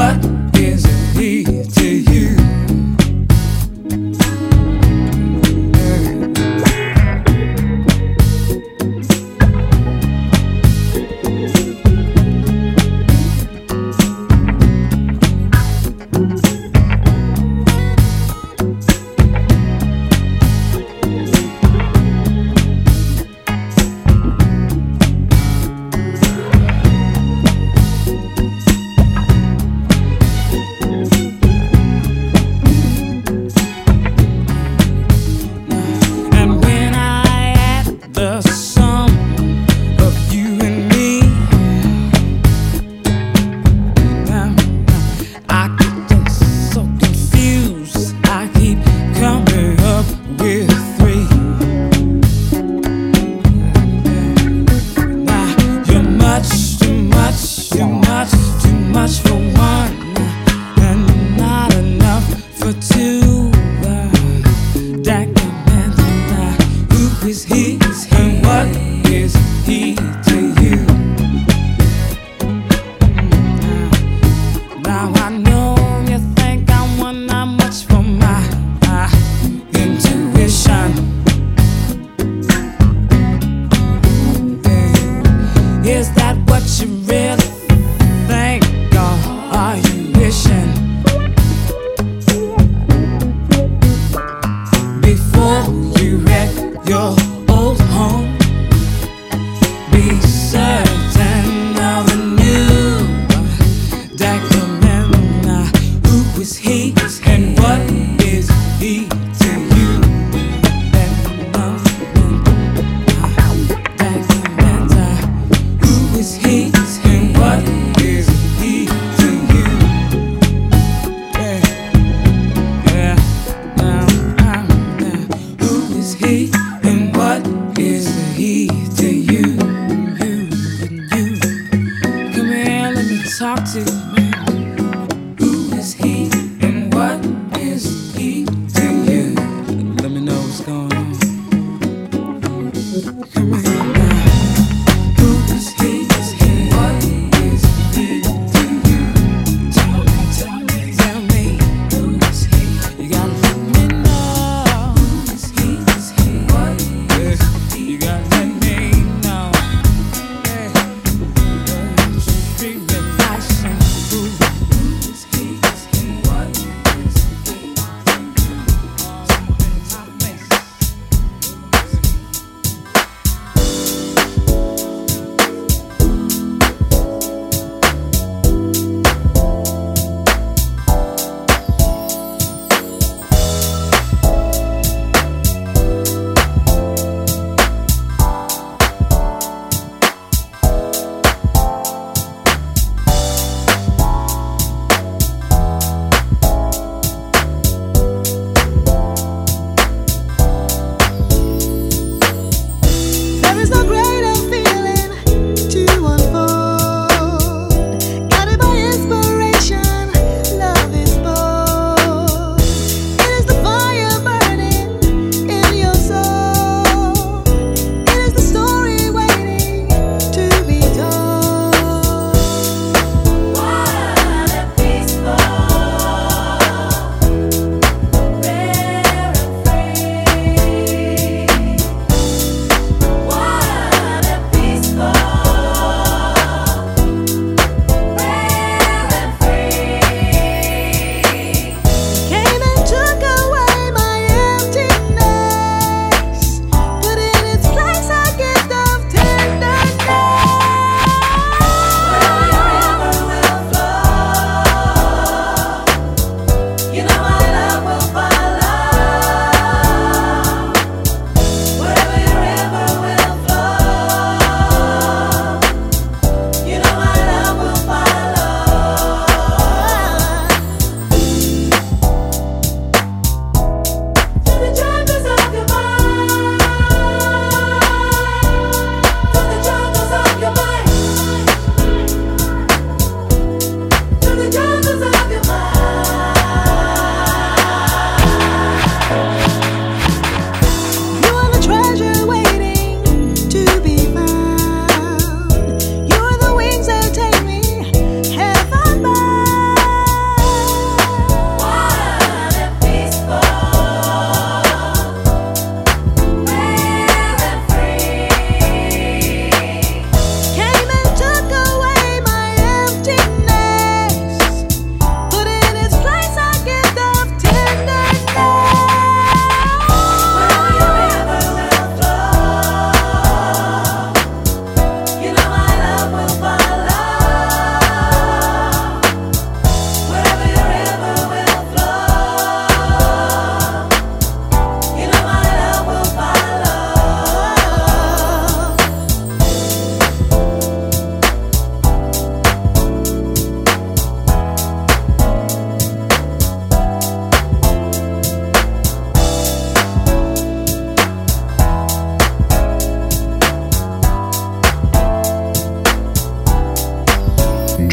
what is it?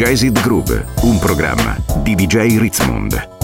Jazzid Groove, un programma di DJ Ritzmond.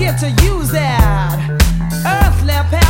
get to use that earthly power.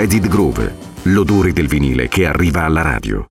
Jaded Groove, l'odore del vinile che arriva alla radio.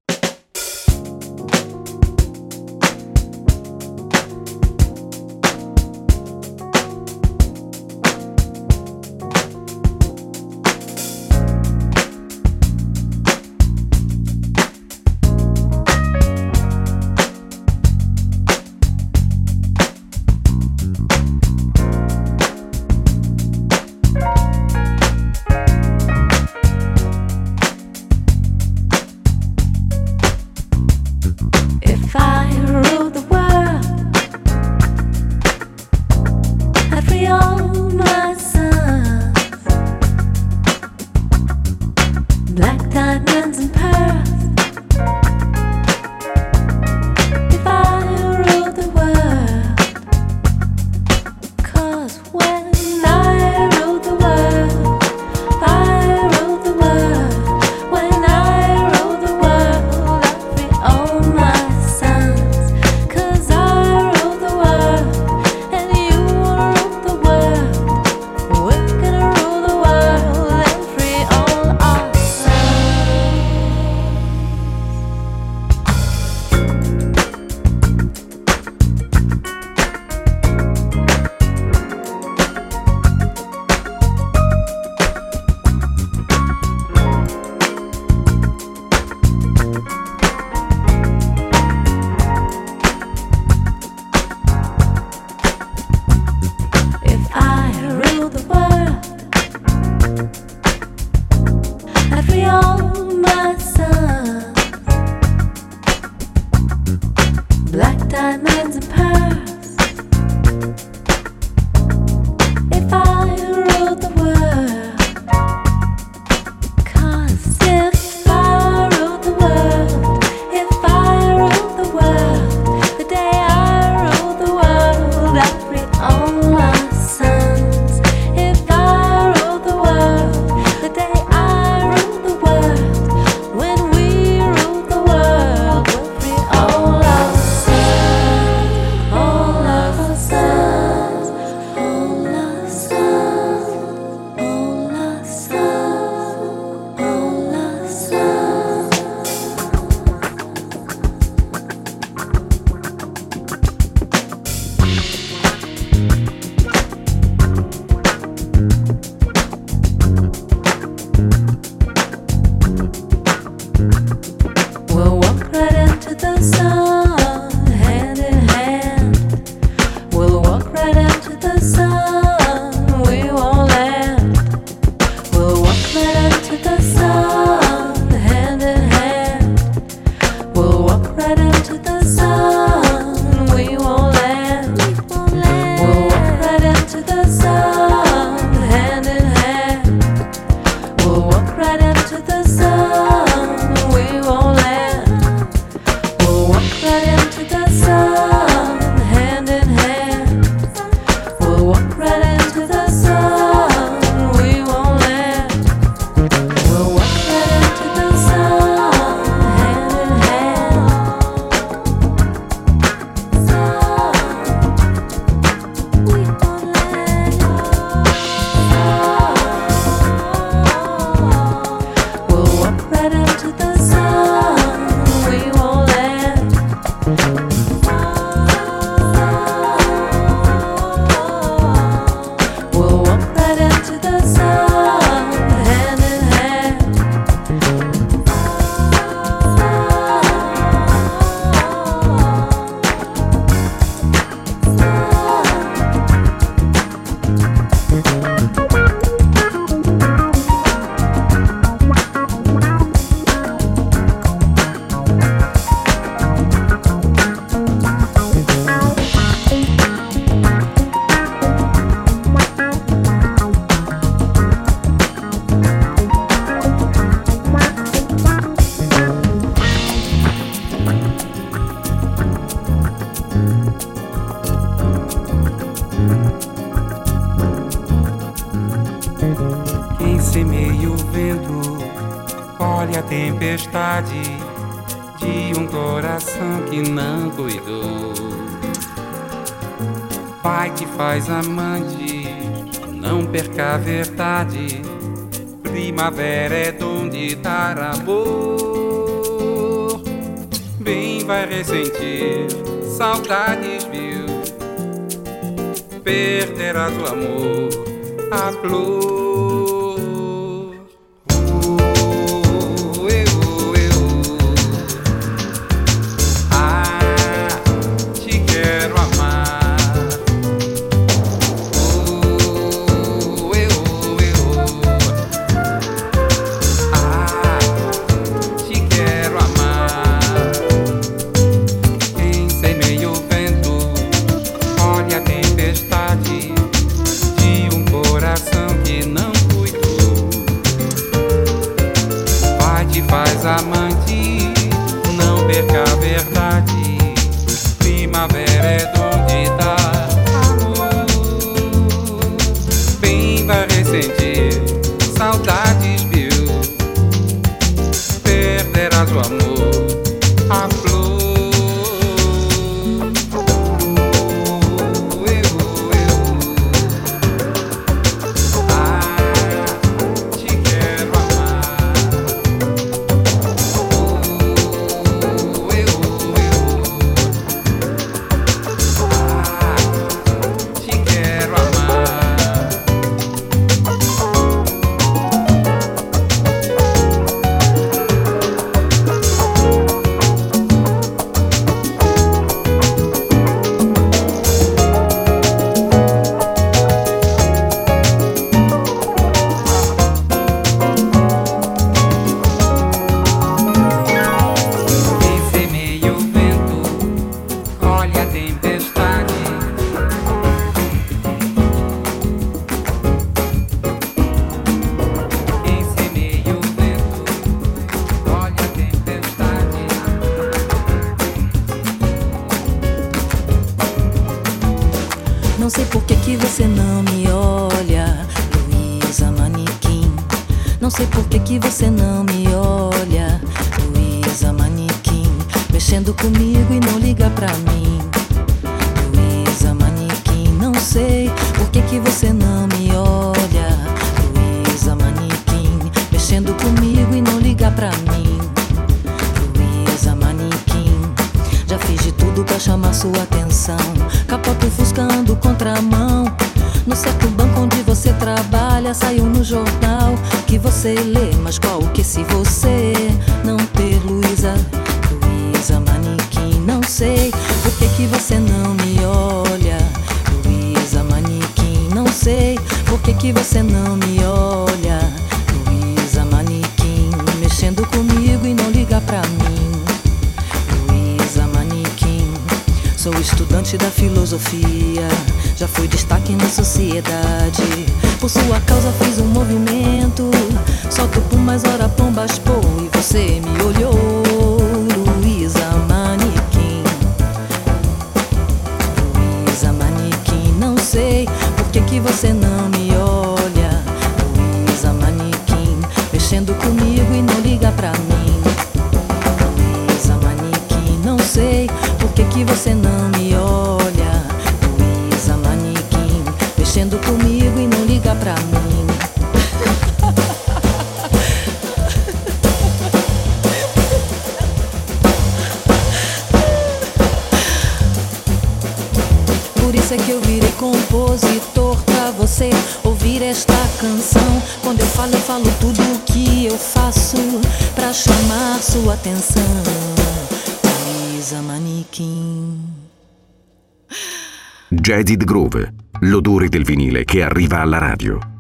Alla radio.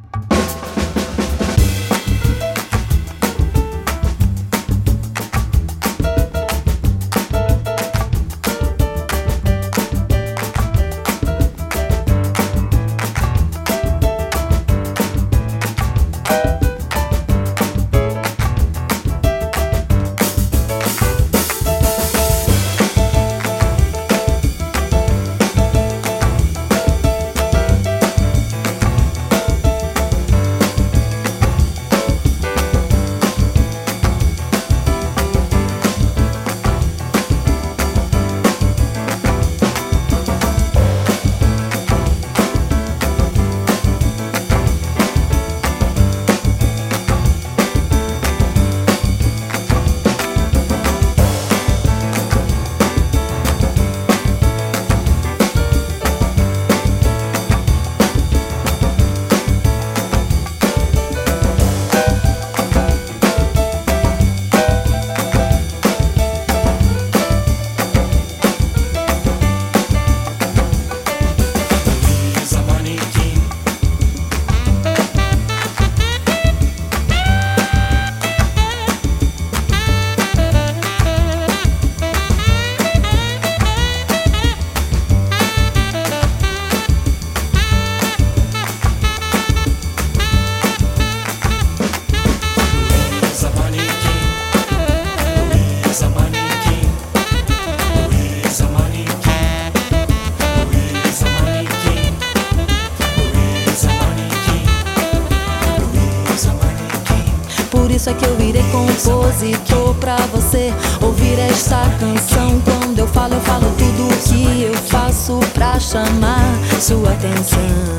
Sua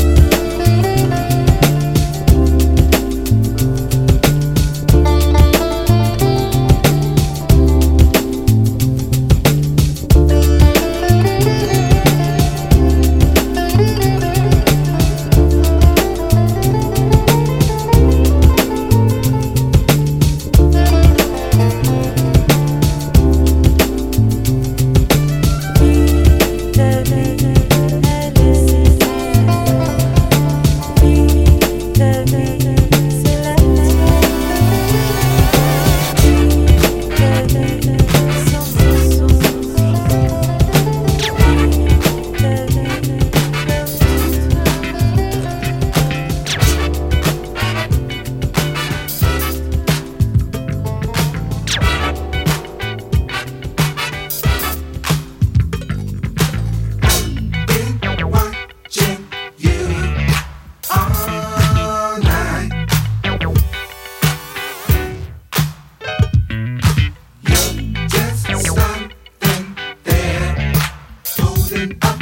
up.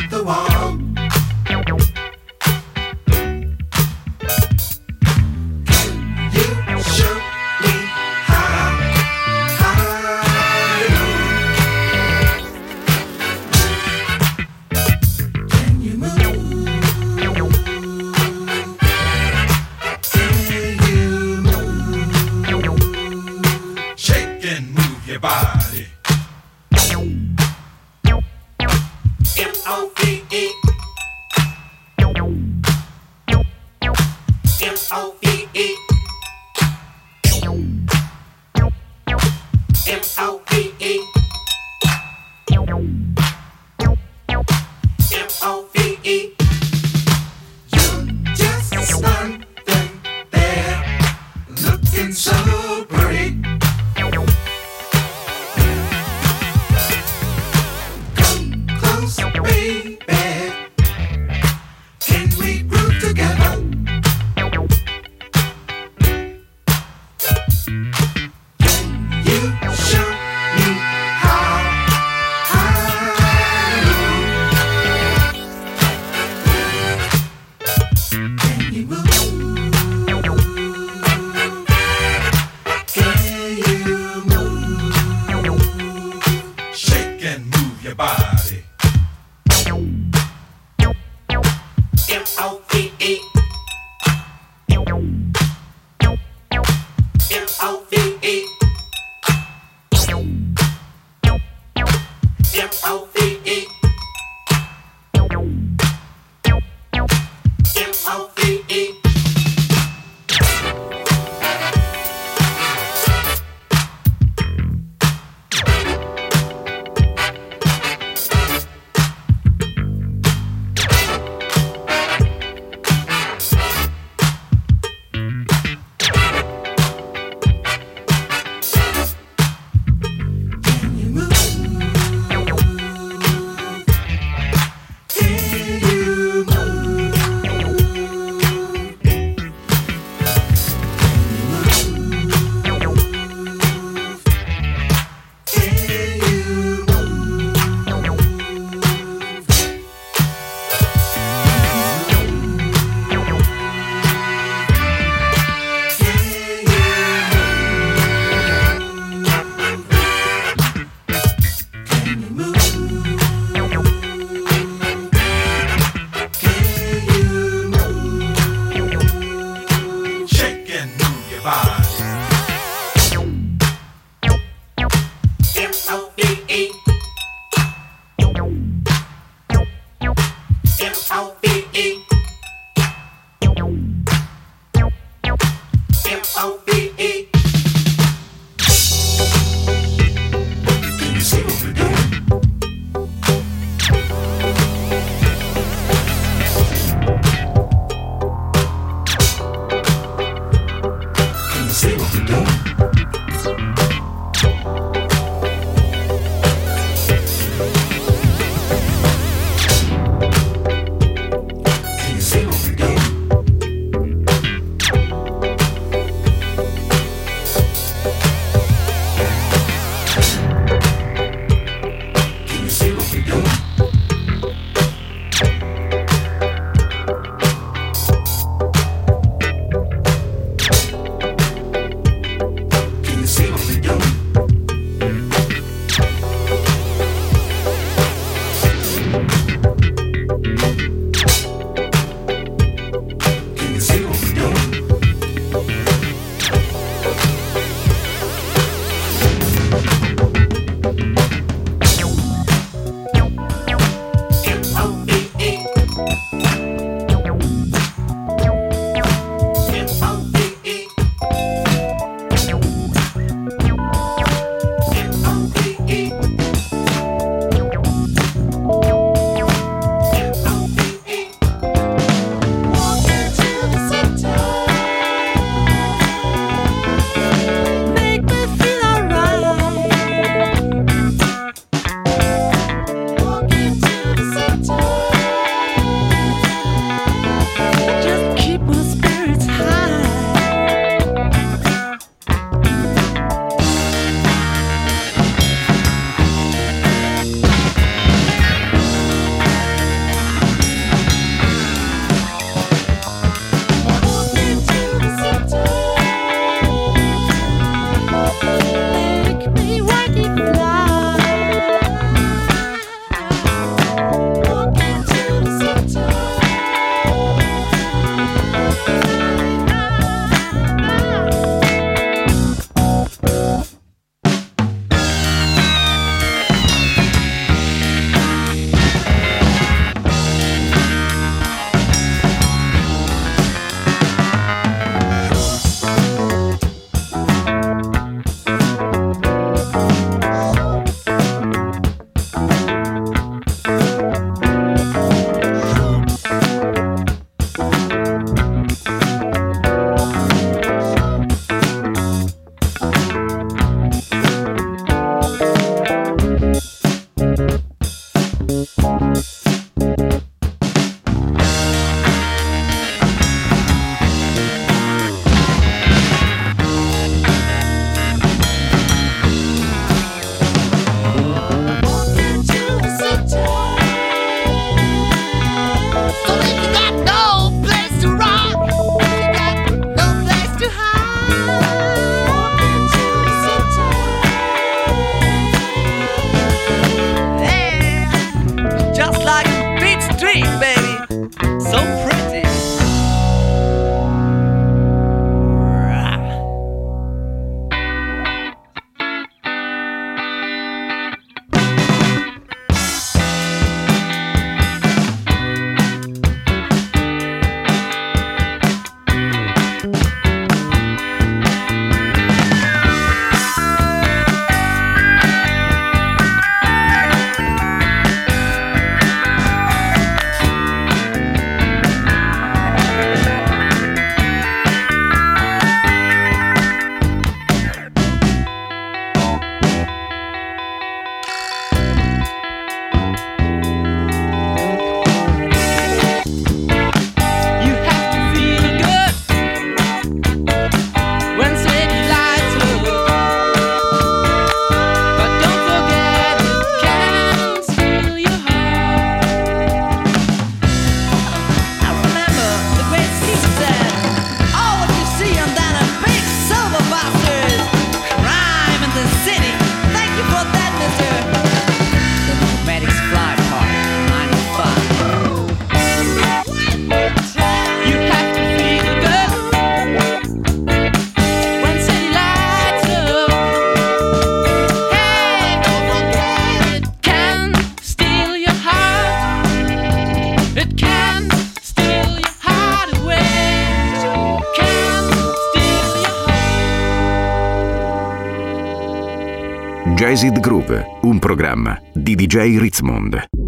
DJ Ritzmond.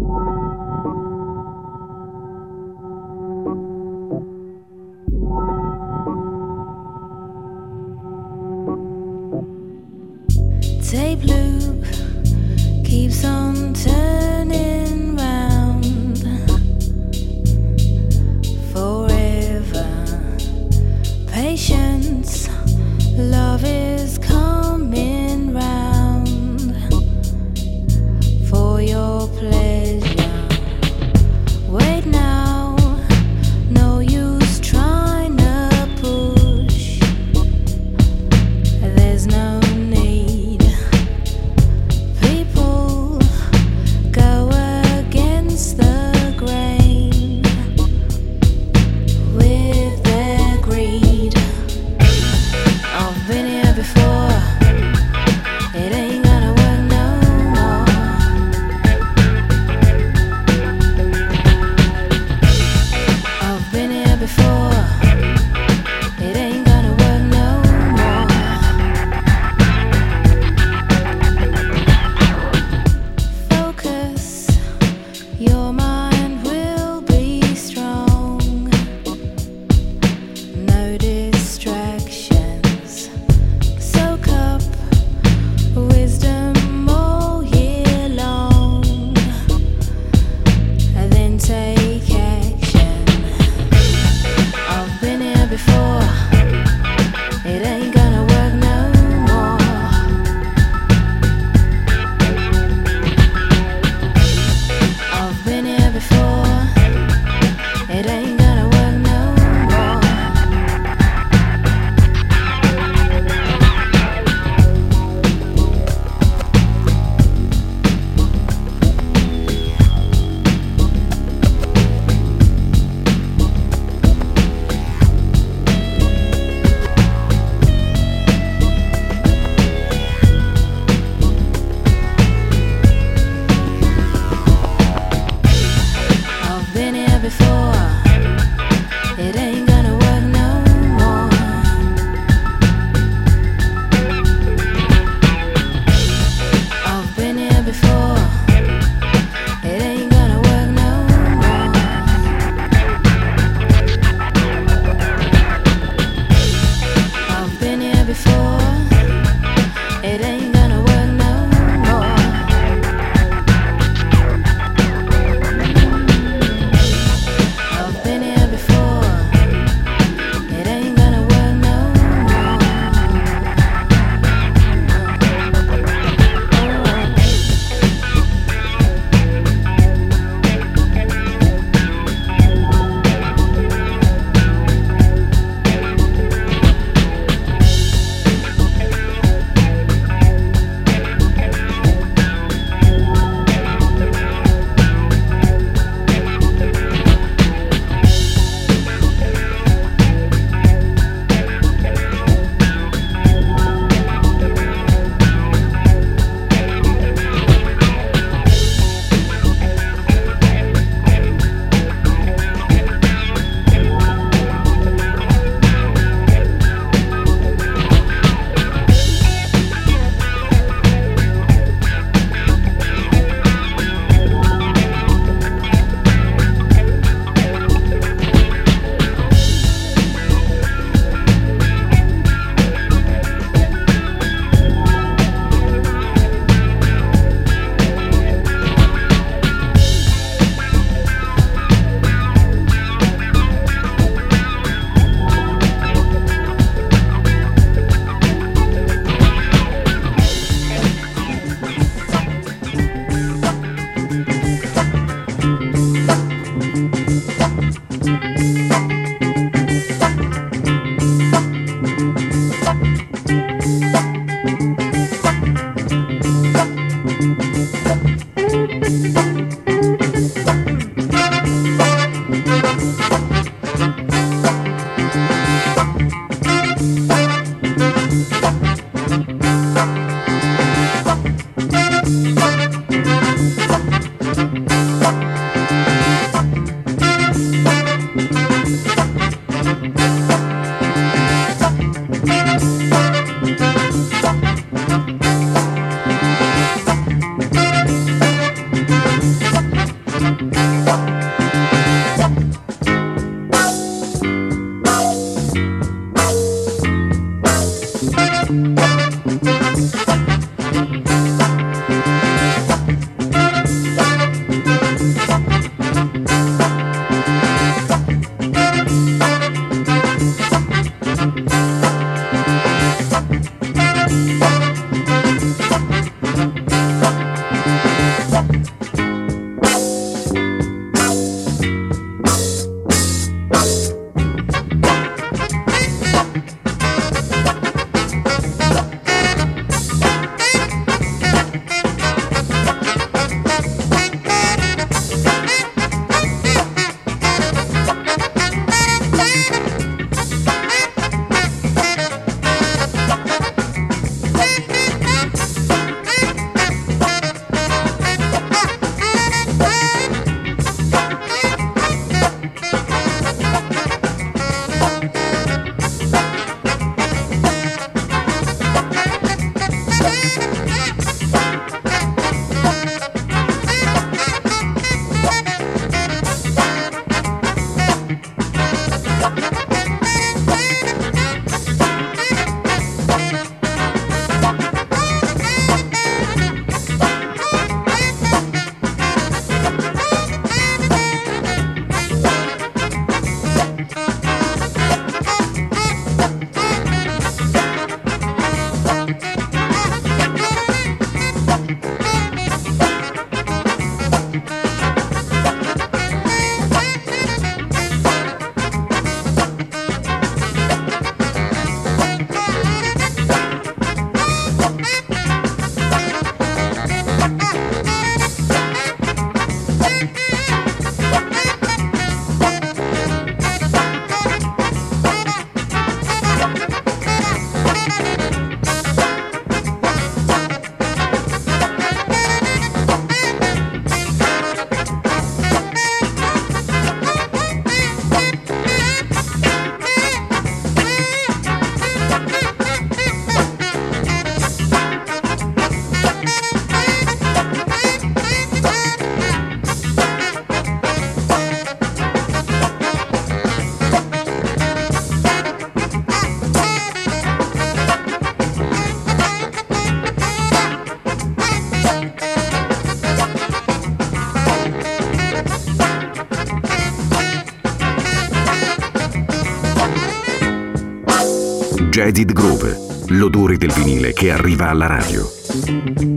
femminile che arriva alla radio.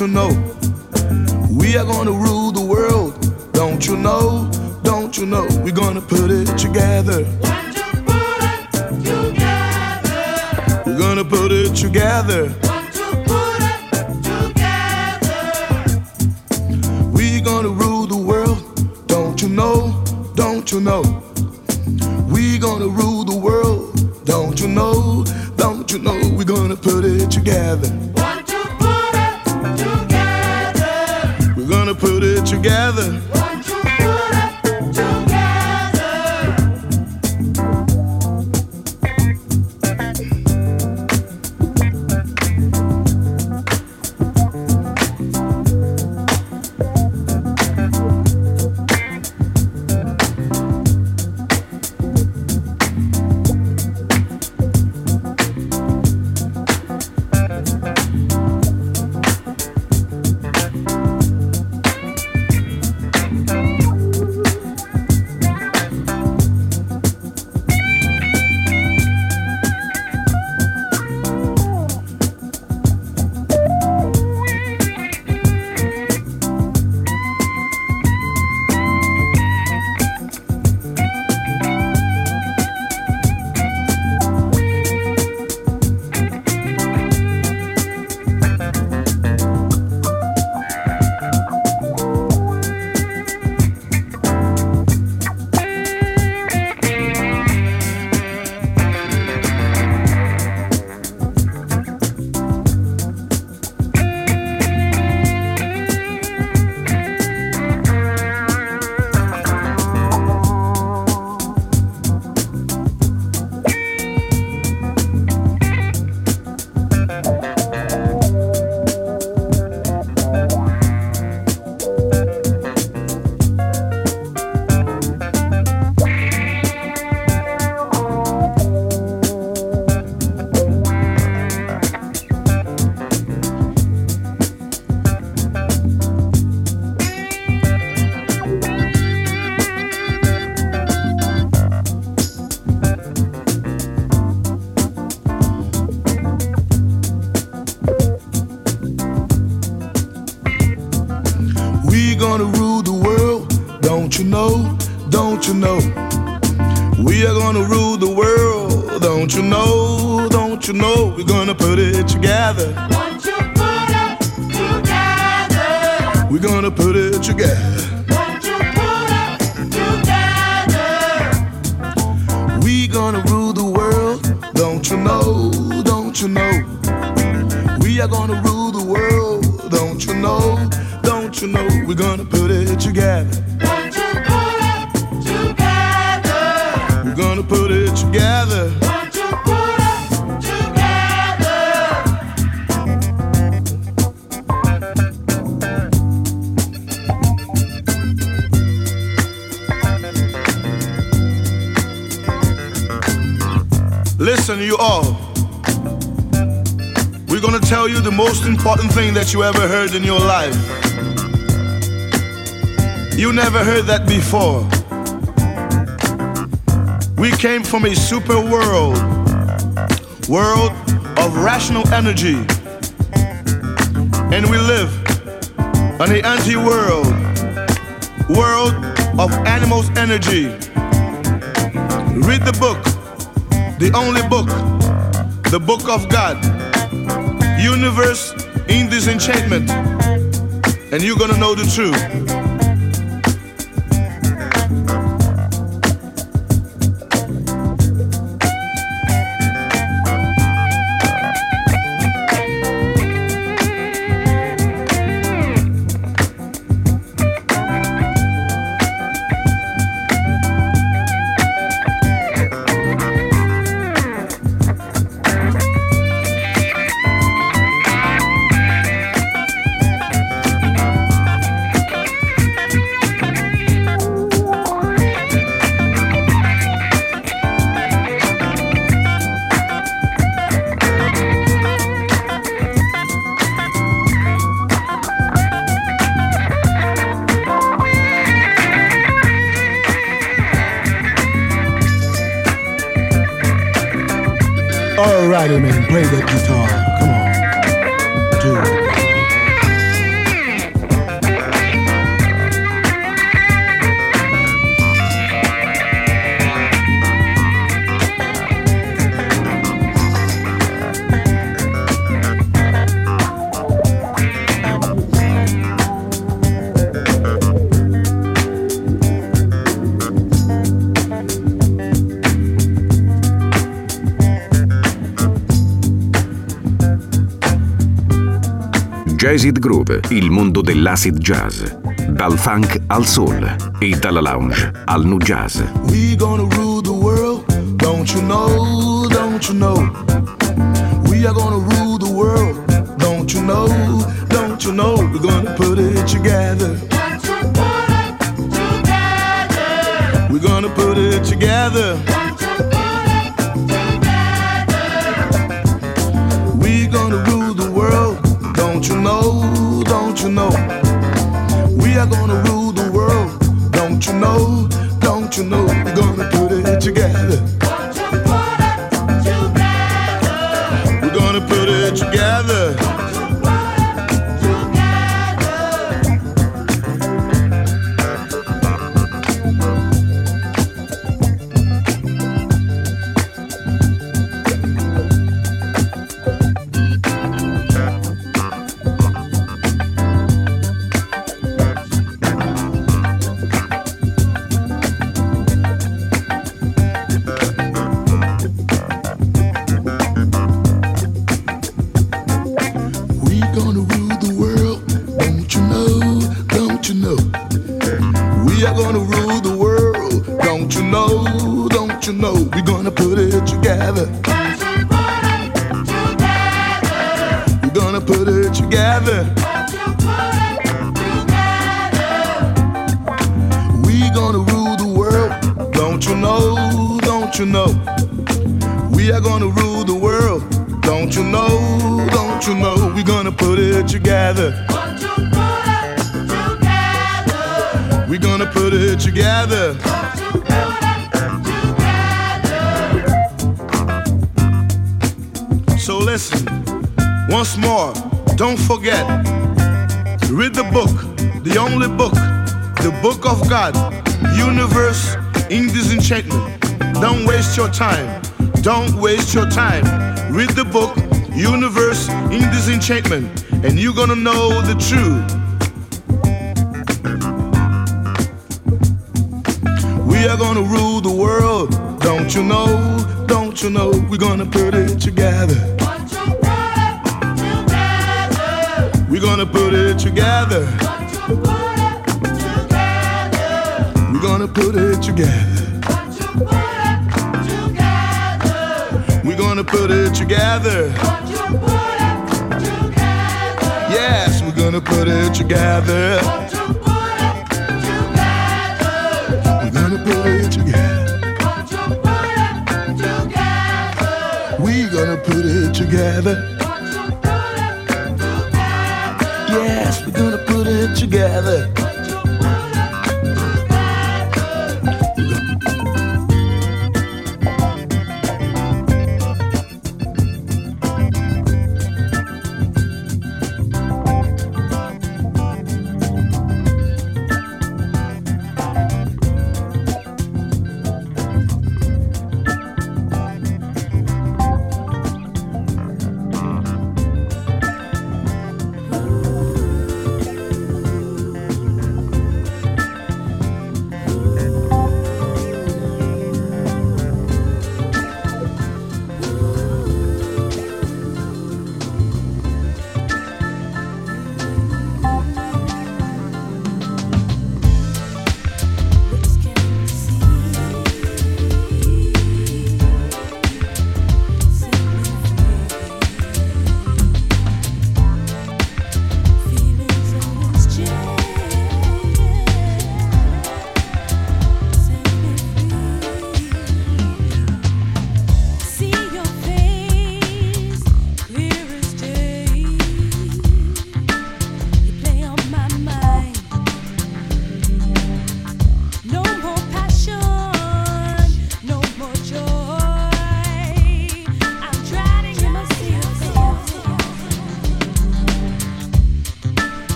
you know we are gonna rule. you ever heard in your life. You never heard that before. We came from a super world, world of rational energy, and we live on the anti world, world of animals' energy. Read the book, the only book, the book of God, universe in disenchantment, and you're gonna know the truth. Righty man, play that guitar. Jazzid Groove, il mondo dell'acid jazz. Dal funk al soul e dalla lounge al nu jazz. We gonna rule the world, don't you know, don't you know? We are gonna rule the world, don't you know, don't you know? We're gonna put it together. We're gonna put it together. Time. Don't waste your time. Read the book, universe in disenchantment, and you're gonna know the truth. We are gonna rule the world, don't you know? Don't you know? We're gonna put it together. We're gonna put it together. We're gonna put it together. Gonna put it together. Yes, we're gonna put it together. We're gonna put it together. We're gonna put it together. Yes, we're gonna put it together.